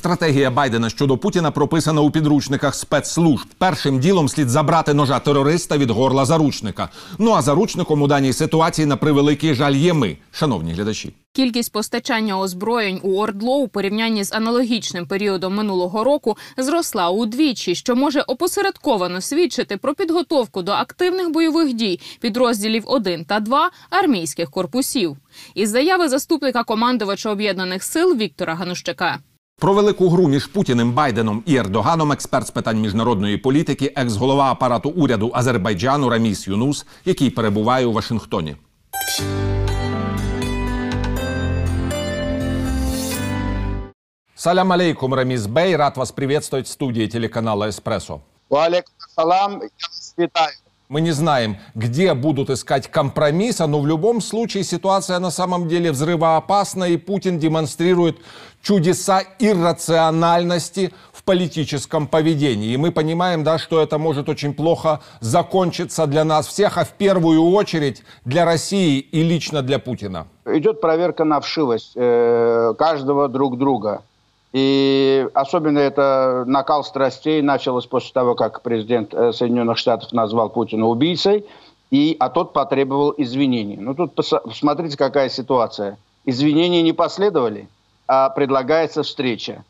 Стратегія Байдена щодо Путіна прописана у підручниках спецслужб. Першим ділом слід забрати ножа терориста від горла заручника. Ну а заручником у даній ситуації на превеликий жаль є ми, шановні глядачі. Кількість постачання озброєнь у Ордло у порівнянні з аналогічним періодом минулого року зросла удвічі, що може опосередковано свідчити про підготовку до активних бойових дій підрозділів 1 та 2 армійських корпусів. Із заяви заступника командувача об'єднаних сил Віктора Ганущака. Про велику гру між Путіним, Байденом і Ердоганом, експерт з питань міжнародної політики, екс-голова апарату уряду Азербайджану Раміс Юнус, який перебуває у Вашингтоні. Салям алейкум, Рамис Бей. Рад вас приветствовать в студии телеканала «Эспрессо». Валикум салам, я вас витаю. Мы не знаем, где будут искать компромисса, но в любом случае ситуация на самом деле взрывоопасна, и Путин демонстрирует чудеса иррациональности в политическом поведении. И мы понимаем, да, что это может очень плохо закончиться для нас всех, а в первую очередь для России и лично для Путина. Идет проверка на вшивость э, каждого друг друга. И особенно это накал страстей началось после того, как президент э, Соединенных Штатов назвал Путина убийцей, и, а тот потребовал извинений. Ну тут посмотрите, какая ситуация. Извинения не последовали, а предлагается встреча.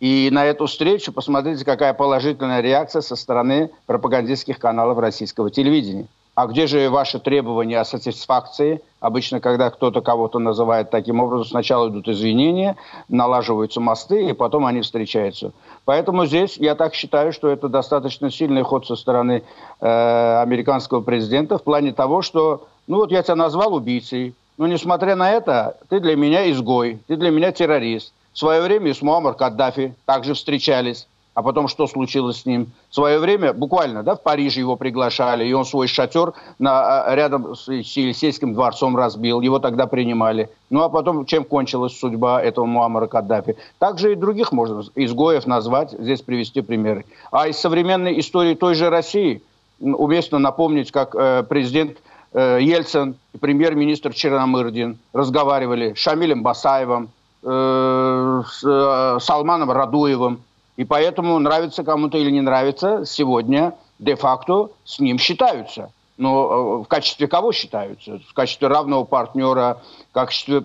И на эту встречу посмотрите, какая положительная реакция со стороны пропагандистских каналов российского телевидения. А где же ваши требования о сатисфакции? Обычно, когда кто-то кого-то называет таким образом, сначала идут извинения, налаживаются мосты, и потом они встречаются. Поэтому здесь я так считаю, что это достаточно сильный ход со стороны э, американского президента в плане того, что, ну вот я тебя назвал убийцей, но несмотря на это, ты для меня изгой, ты для меня террорист. В свое время с Муаммар Каддафи также встречались а потом что случилось с ним? В свое время, буквально, да, в Париже его приглашали, и он свой шатер на, а, рядом с Елисейским дворцом разбил, его тогда принимали. Ну, а потом, чем кончилась судьба этого Муаммара Каддафи? Также и других можно изгоев назвать, здесь привести примеры. А из современной истории той же России уместно напомнить, как э, президент э, Ельцин и премьер-министр Черномырдин разговаривали с Шамилем Басаевым, э, с э, Салманом Радуевым, и поэтому, нравится кому-то или не нравится, сегодня де-факто с ним считаются. Но в качестве кого считаются? В качестве равного партнера, в качестве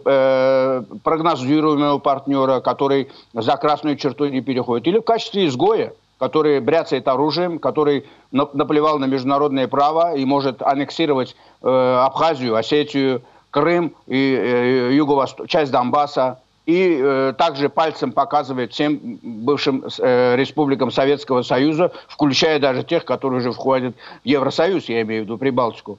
прогнозируемого партнера, который за красную черту не переходит. Или в качестве изгоя, который бряцает оружием, который наплевал на международное право и может аннексировать э, Абхазию, Осетию, Крым и э, юго часть Донбасса и э, также пальцем показывает всем бывшим э, республикам Советского Союза, включая даже тех, которые уже входят в Евросоюз, я имею в виду Прибалтику.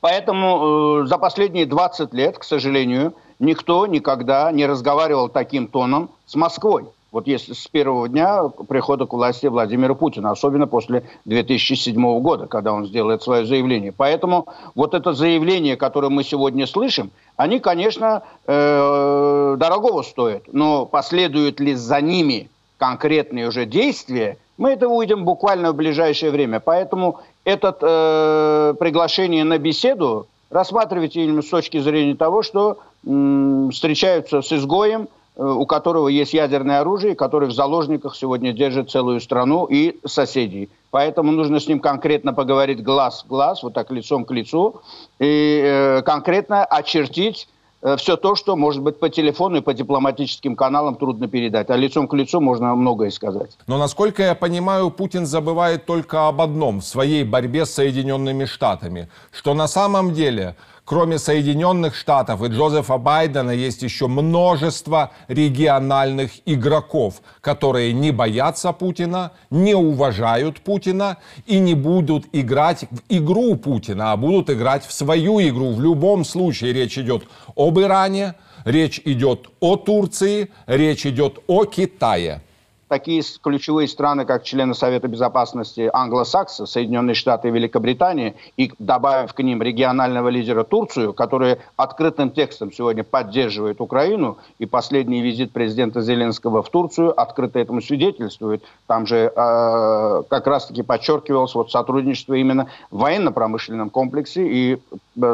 Поэтому э, за последние 20 лет, к сожалению, никто никогда не разговаривал таким тоном с Москвой. Вот если с первого дня прихода к власти Владимира Путина, особенно после 2007 года, когда он сделает свое заявление. Поэтому вот это заявление, которое мы сегодня слышим, они, конечно, э, дорогого стоят. Но последуют ли за ними конкретные уже действия, мы это увидим буквально в ближайшее время. Поэтому это э, приглашение на беседу рассматривайте именно с точки зрения того, что м, встречаются с изгоем, Э, у которого есть ядерное оружие, который в заложниках сегодня держит целую страну и соседей. Поэтому нужно с ним конкретно поговорить глаз в глаз, вот так лицом к лицу, и э, конкретно очертить э, все то, что, может быть, по телефону и по дипломатическим каналам трудно передать. А лицом к лицу можно многое сказать. Но, насколько я понимаю, Путин забывает только об одном в своей борьбе с Соединенными Штатами, что на самом деле Кроме Соединенных Штатов и Джозефа Байдена есть еще множество региональных игроков, которые не боятся Путина, не уважают Путина и не будут играть в игру Путина, а будут играть в свою игру. В любом случае речь идет об Иране, речь идет о Турции, речь идет о Китае такие ключевые страны, как члены Совета Безопасности англосаксы, Соединенные Штаты и Великобритания, и добавив к ним регионального лидера Турцию, который открытым текстом сегодня поддерживает Украину, и последний визит президента Зеленского в Турцию открыто этому свидетельствует. Там же э, как раз-таки подчеркивалось вот сотрудничество именно в военно-промышленном комплексе, и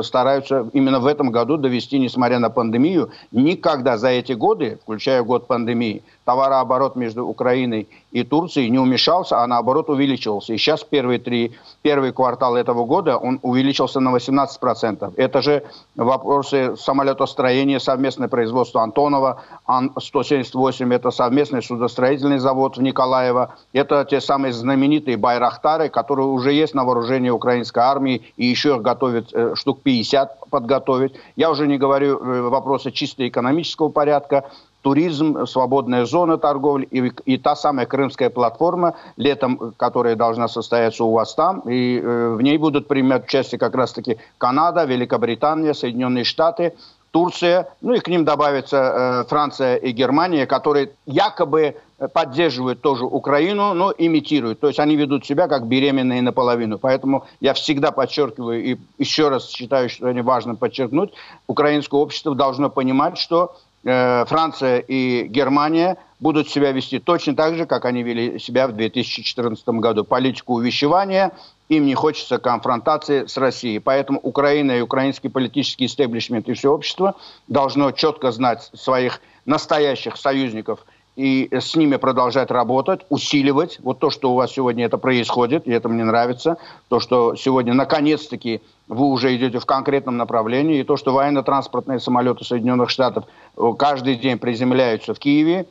стараются именно в этом году довести, несмотря на пандемию. Никогда за эти годы, включая год пандемии, товарооборот между Украиной и Турцией не уменьшался, а наоборот увеличивался. И сейчас первые три, первый квартал этого года он увеличился на 18%. Это же вопросы самолетостроения, совместное производство Антонова, Ан-178, это совместный судостроительный завод в Николаево, это те самые знаменитые Байрахтары, которые уже есть на вооружении украинской армии и еще их готовят э, штук 50 подготовить. Я уже не говорю э, вопросы чисто экономического порядка, туризм, свободная зона торговли и, и та самая крымская платформа летом, которая должна состояться у вас там. И э, в ней будут принимать участие как раз-таки Канада, Великобритания, Соединенные Штаты, Турция, ну и к ним добавятся э, Франция и Германия, которые якобы поддерживают тоже Украину, но имитируют. То есть они ведут себя как беременные наполовину. Поэтому я всегда подчеркиваю и еще раз считаю, что это важно подчеркнуть, украинское общество должно понимать, что Франция и Германия будут себя вести точно так же, как они вели себя в 2014 году. Политику увещевания, им не хочется конфронтации с Россией. Поэтому Украина и украинский политический истеблишмент и все общество должно четко знать своих настоящих союзников – и с ними продолжать работать, усиливать. Вот то, что у вас сегодня это происходит, и это мне нравится. То, что сегодня наконец-таки вы уже идете в конкретном направлении. И то, что военно-транспортные самолеты Соединенных Штатов э, каждый день приземляются в Киеве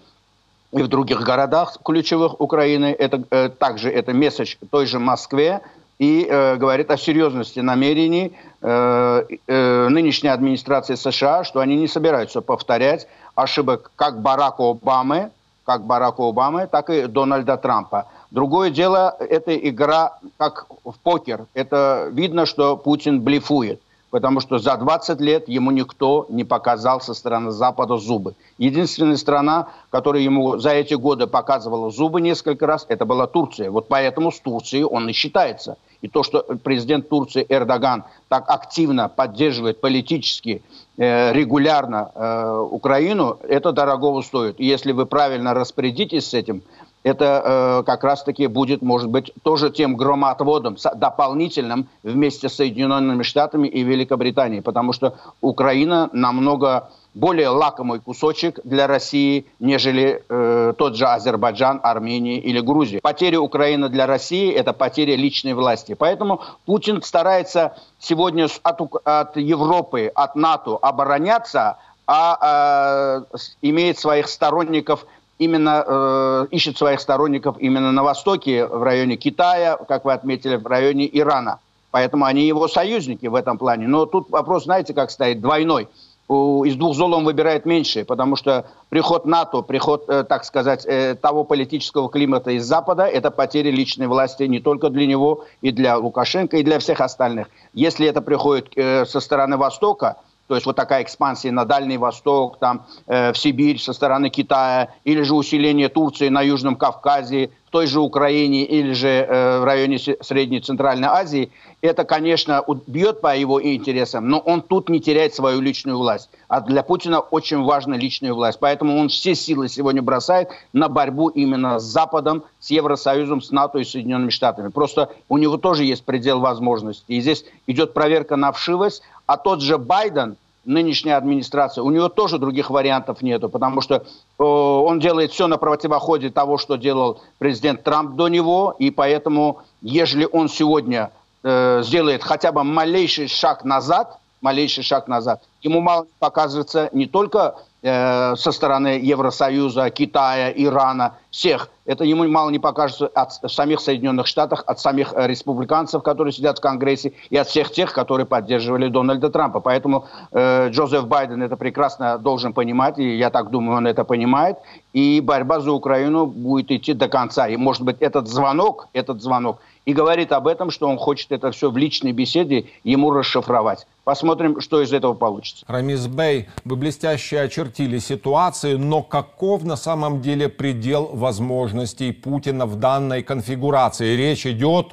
и в других городах ключевых Украины. Это э, также это месседж той же Москве, и э, говорит о серьезности намерений э, э, нынешней администрации США, что они не собираются повторять ошибок как Барака Обамы, как Барака Обамы, так и Дональда Трампа. Другое дело, это игра как в покер. Это видно, что Путин блефует потому что за 20 лет ему никто не показал со стороны Запада зубы. Единственная страна, которая ему за эти годы показывала зубы несколько раз, это была Турция. Вот поэтому с Турцией он и считается. И то, что президент Турции Эрдоган так активно поддерживает политически, э, регулярно э, Украину, это дорогого стоит. И если вы правильно распорядитесь с этим, это э, как раз-таки будет, может быть, тоже тем громоотводом дополнительным вместе с Соединенными Штатами и Великобританией, потому что Украина намного более лакомый кусочек для России, нежели э, тот же Азербайджан, Армения или Грузия. Потеря Украины для России – это потеря личной власти. Поэтому Путин старается сегодня от, от Европы, от НАТО обороняться, а э, имеет своих сторонников именно э, ищет своих сторонников именно на Востоке, в районе Китая, как вы отметили, в районе Ирана. Поэтому они его союзники в этом плане. Но тут вопрос, знаете, как стоит, двойной. Из двух зол он выбирает меньше, потому что приход НАТО, приход, э, так сказать, э, того политического климата из Запада, это потеря личной власти не только для него, и для Лукашенко, и для всех остальных. Если это приходит э, со стороны Востока, то есть вот такая экспансия на Дальний Восток, там, э, в Сибирь со стороны Китая, или же усиление Турции на Южном Кавказе, в той же Украине или же э, в районе Средней Центральной Азии, это, конечно, бьет по его интересам, но он тут не теряет свою личную власть. А для Путина очень важна личная власть. Поэтому он все силы сегодня бросает на борьбу именно с Западом, с Евросоюзом, с НАТО и Соединенными Штатами. Просто у него тоже есть предел возможностей. И здесь идет проверка на вшивость, а тот же Байден, нынешняя администрация, у него тоже других вариантов нету, потому что э, он делает все на противоходе того, что делал президент Трамп до него, и поэтому, если он сегодня э, сделает хотя бы малейший шаг назад, малейший шаг назад, ему мало показывается не только э, со стороны Евросоюза, Китая, Ирана, всех. Это ему мало не покажется от самих Соединенных Штатов, от самих э, республиканцев, которые сидят в Конгрессе, и от всех тех, которые поддерживали Дональда Трампа. Поэтому э, Джозеф Байден это прекрасно должен понимать, и я так думаю, он это понимает. И борьба за Украину будет идти до конца. И, может быть, этот звонок, этот звонок – и говорит об этом, что он хочет это все в личной беседе ему расшифровать. Посмотрим, что из этого получится. Рамис Бей, вы блестяще очертили ситуацию, но каков на самом деле предел возможностей Путина в данной конфигурации? Речь идет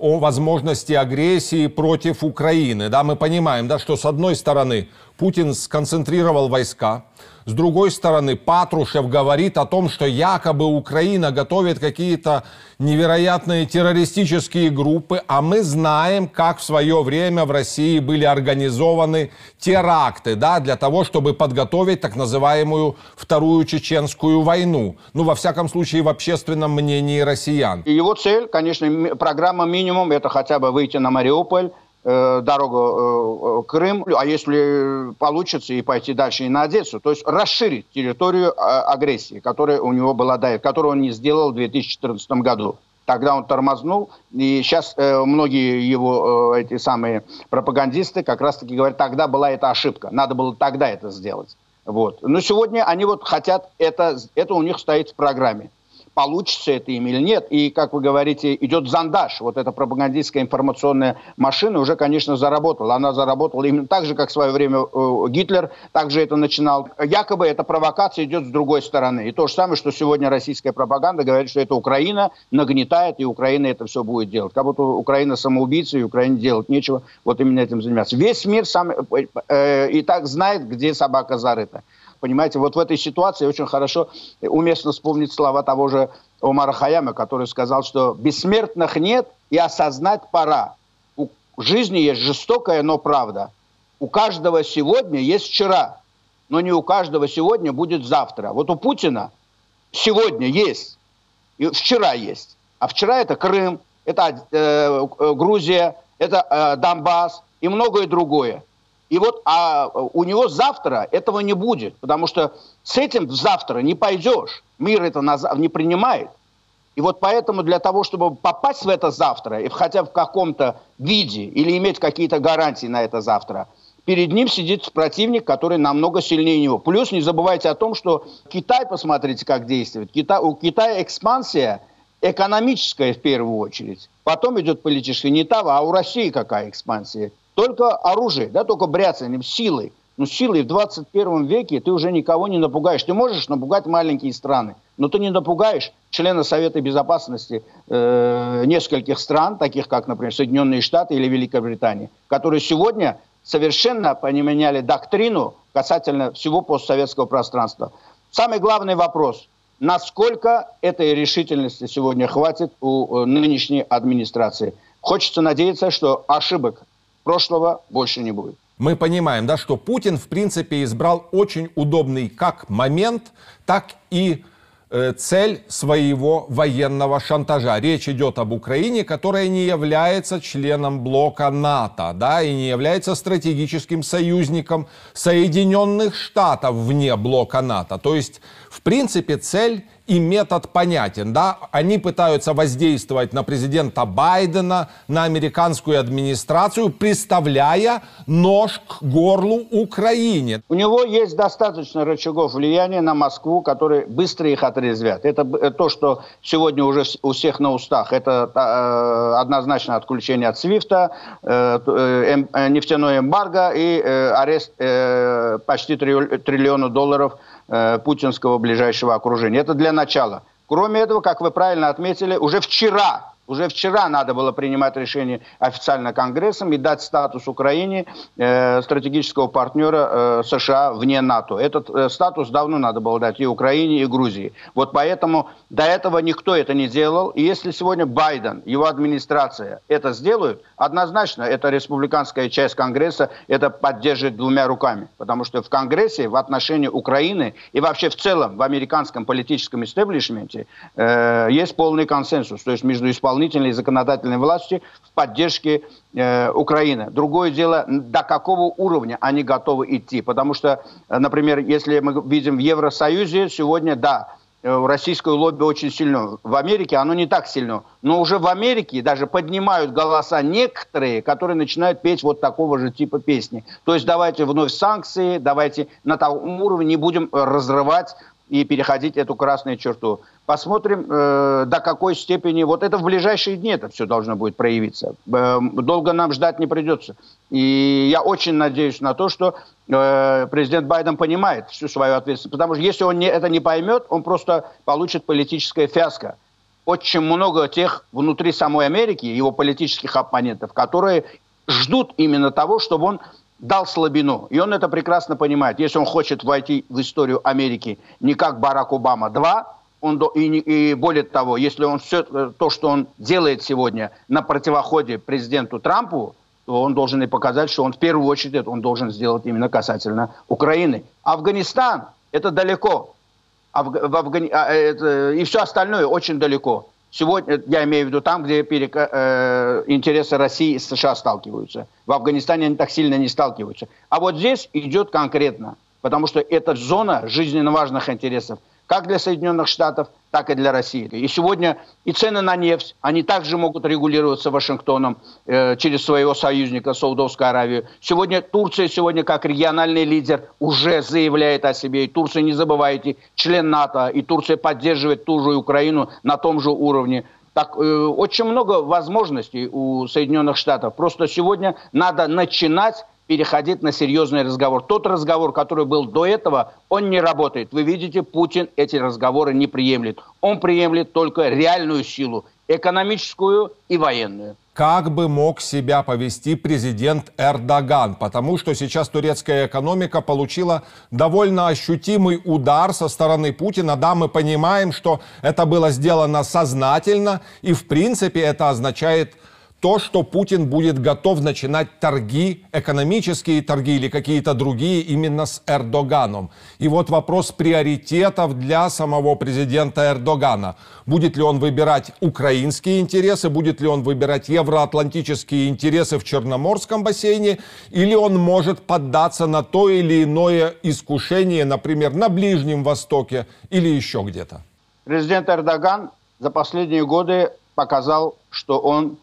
о возможности агрессии против Украины. Да, мы понимаем, да, что с одной стороны Путин сконцентрировал войска. С другой стороны, Патрушев говорит о том, что якобы Украина готовит какие-то невероятные террористические группы, а мы знаем, как в свое время в России были организованы теракты, да, для того, чтобы подготовить так называемую Вторую Чеченскую войну. Ну, во всяком случае, в общественном мнении россиян. Его цель, конечно, программа минимум, это хотя бы выйти на Мариуполь, Э, дорогу э, Крым, а если получится и пойти дальше и на Одессу, то есть расширить территорию а, агрессии, которая у него была до этого, которую он не сделал в 2014 году. Тогда он тормознул, и сейчас э, многие его э, эти самые пропагандисты как раз-таки говорят, тогда была эта ошибка, надо было тогда это сделать. Вот. Но сегодня они вот хотят, это, это у них стоит в программе получится это им или нет. И, как вы говорите, идет зондаж. Вот эта пропагандистская информационная машина уже, конечно, заработала. Она заработала именно так же, как в свое время э, Гитлер также это начинал. Якобы эта провокация идет с другой стороны. И то же самое, что сегодня российская пропаганда говорит, что это Украина нагнетает, и Украина это все будет делать. Как будто Украина самоубийца, и Украине делать нечего. Вот именно этим заниматься. Весь мир сам э, э, и так знает, где собака зарыта. Понимаете, вот в этой ситуации очень хорошо, уместно вспомнить слова того же Омара Хаяма, который сказал, что бессмертных нет и осознать пора. У жизни есть жестокая, но правда. У каждого сегодня есть вчера, но не у каждого сегодня будет завтра. Вот у Путина сегодня есть, и вчера есть. А вчера это Крым, это э, Грузия, это э, Донбасс и многое другое. И вот а у него завтра этого не будет, потому что с этим завтра не пойдешь. Мир это не принимает. И вот поэтому для того, чтобы попасть в это завтра, и хотя в каком-то виде, или иметь какие-то гарантии на это завтра, перед ним сидит противник, который намного сильнее него. Плюс не забывайте о том, что Китай, посмотрите, как действует. Китай, у Китая экспансия экономическая в первую очередь. Потом идет политическая, не та, а у России какая экспансия? Только оружие, да, только бряцанием, силой. Но силой в 21 веке ты уже никого не напугаешь. Ты можешь напугать маленькие страны, но ты не напугаешь члена Совета Безопасности э, нескольких стран, таких как, например, Соединенные Штаты или Великобритания, которые сегодня совершенно поменяли доктрину касательно всего постсоветского пространства. Самый главный вопрос – насколько этой решительности сегодня хватит у э, нынешней администрации. Хочется надеяться, что ошибок прошлого больше не будет. Мы понимаем, да, что Путин, в принципе, избрал очень удобный как момент, так и э, цель своего военного шантажа. Речь идет об Украине, которая не является членом блока НАТО, да, и не является стратегическим союзником Соединенных Штатов вне блока НАТО. То есть, в принципе, цель и метод понятен. Да? Они пытаются воздействовать на президента Байдена, на американскую администрацию, представляя нож к горлу Украине. У него есть достаточно рычагов влияния на Москву, которые быстро их отрезвят. Это то, что сегодня уже у всех на устах. Это э, однозначно отключение от СВИФТа, э, э, э, нефтяной эмбарго и э, арест э, почти триллиона долларов – э, путинского ближайшего окружения. Это для начала. Кроме этого, как вы правильно отметили, уже вчера уже вчера надо было принимать решение официально Конгрессом и дать статус Украине э, стратегического партнера э, США вне НАТО. Этот э, статус давно надо было дать и Украине, и Грузии. Вот поэтому до этого никто это не делал. И если сегодня Байден, его администрация это сделают, однозначно эта республиканская часть Конгресса это поддержит двумя руками. Потому что в Конгрессе в отношении Украины и вообще в целом в американском политическом истеблишменте э, есть полный консенсус. То есть между исполнителями исполнительной и законодательной власти в поддержке э, Украины. Другое дело, до какого уровня они готовы идти. Потому что, э, например, если мы видим в Евросоюзе, сегодня, да, э, российское лобби очень сильно. В Америке оно не так сильно. Но уже в Америке даже поднимают голоса некоторые, которые начинают петь вот такого же типа песни. То есть давайте вновь санкции, давайте на том уровне не будем разрывать и переходить эту красную черту. Посмотрим, э, до какой степени... Вот это в ближайшие дни это все должно будет проявиться. Э, долго нам ждать не придется. И я очень надеюсь на то, что э, президент Байден понимает всю свою ответственность. Потому что если он не, это не поймет, он просто получит политическое фиаско. Очень много тех внутри самой Америки, его политических оппонентов, которые ждут именно того, чтобы он дал слабину. И он это прекрасно понимает. Если он хочет войти в историю Америки не как Барак Обама 2, он, и, и более того, если он все э, то, что он делает сегодня на противоходе президенту Трампу, то он должен и показать, что он в первую очередь он должен сделать именно касательно Украины. Афганистан – это далеко. Аф, в Афгани... А, это, и все остальное очень далеко. Сегодня, я имею в виду там, где перека... э, интересы России и США сталкиваются. В Афганистане они так сильно не сталкиваются. А вот здесь идет конкретно, потому что это зона жизненно важных интересов как для Соединенных Штатов, так и для России. И сегодня и цены на нефть, они также могут регулироваться Вашингтоном э, через своего союзника Саудовскую Аравию. Сегодня Турция, сегодня как региональный лидер, уже заявляет о себе. И Турция, не забывайте, член НАТО, и Турция поддерживает ту же Украину на том же уровне. Так, э, очень много возможностей у Соединенных Штатов. Просто сегодня надо начинать переходить на серьезный разговор. Тот разговор, который был до этого, он не работает. Вы видите, Путин эти разговоры не приемлет. Он приемлет только реальную силу, экономическую и военную как бы мог себя повести президент Эрдоган, потому что сейчас турецкая экономика получила довольно ощутимый удар со стороны Путина. Да, мы понимаем, что это было сделано сознательно, и в принципе это означает то, что Путин будет готов начинать торги, экономические торги или какие-то другие именно с Эрдоганом. И вот вопрос приоритетов для самого президента Эрдогана. Будет ли он выбирать украинские интересы, будет ли он выбирать евроатлантические интересы в Черноморском бассейне, или он может поддаться на то или иное искушение, например, на Ближнем Востоке или еще где-то? Президент Эрдоган за последние годы показал, что он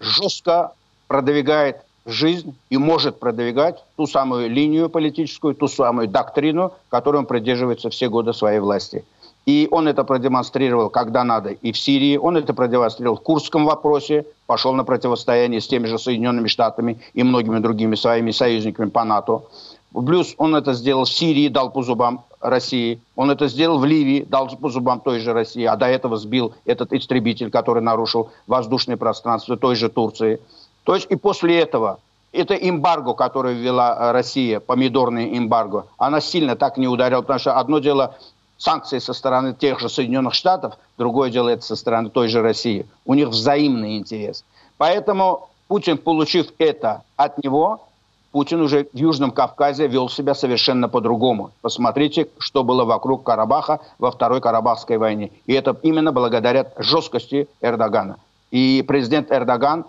жестко продвигает жизнь и может продвигать ту самую линию политическую, ту самую доктрину, которую он придерживается все годы своей власти. И он это продемонстрировал, когда надо, и в Сирии. Он это продемонстрировал в Курском вопросе, пошел на противостояние с теми же Соединенными Штатами и многими другими своими союзниками по НАТО. Плюс он это сделал в Сирии, дал по зубам России. Он это сделал в Ливии, дал по зубам той же России. А до этого сбил этот истребитель, который нарушил воздушное пространство той же Турции. То есть и после этого это эмбарго, которое ввела э, Россия, помидорное эмбарго, она сильно так не ударила, потому что одно дело санкции со стороны тех же Соединенных Штатов, другое дело это со стороны той же России. У них взаимный интерес. Поэтому Путин, получив это от него, Путин уже в Южном Кавказе вел себя совершенно по-другому. Посмотрите, что было вокруг Карабаха во Второй Карабахской войне. И это именно благодаря жесткости Эрдогана. И президент Эрдоган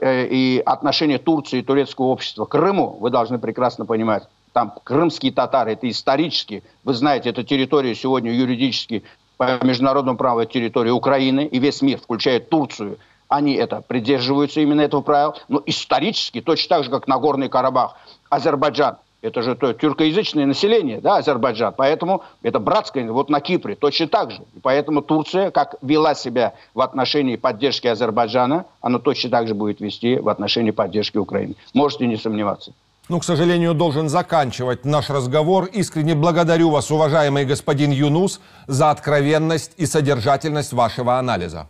э, и отношение Турции и турецкого общества к Крыму, вы должны прекрасно понимать, там крымские татары, это исторически, вы знаете, это территория сегодня юридически по международному праву территория Украины, и весь мир, включая Турцию, они это придерживаются именно этого правила. Но исторически, точно так же, как Нагорный Карабах, Азербайджан, это же то, тюркоязычное население, да, Азербайджан. Поэтому это братское, вот на Кипре точно так же. И поэтому Турция, как вела себя в отношении поддержки Азербайджана, она точно так же будет вести в отношении поддержки Украины. Можете не сомневаться. Ну, к сожалению, должен заканчивать наш разговор. Искренне благодарю вас, уважаемый господин Юнус, за откровенность и содержательность вашего анализа.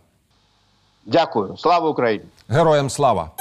Дякую. Слава Україні! Героям слава!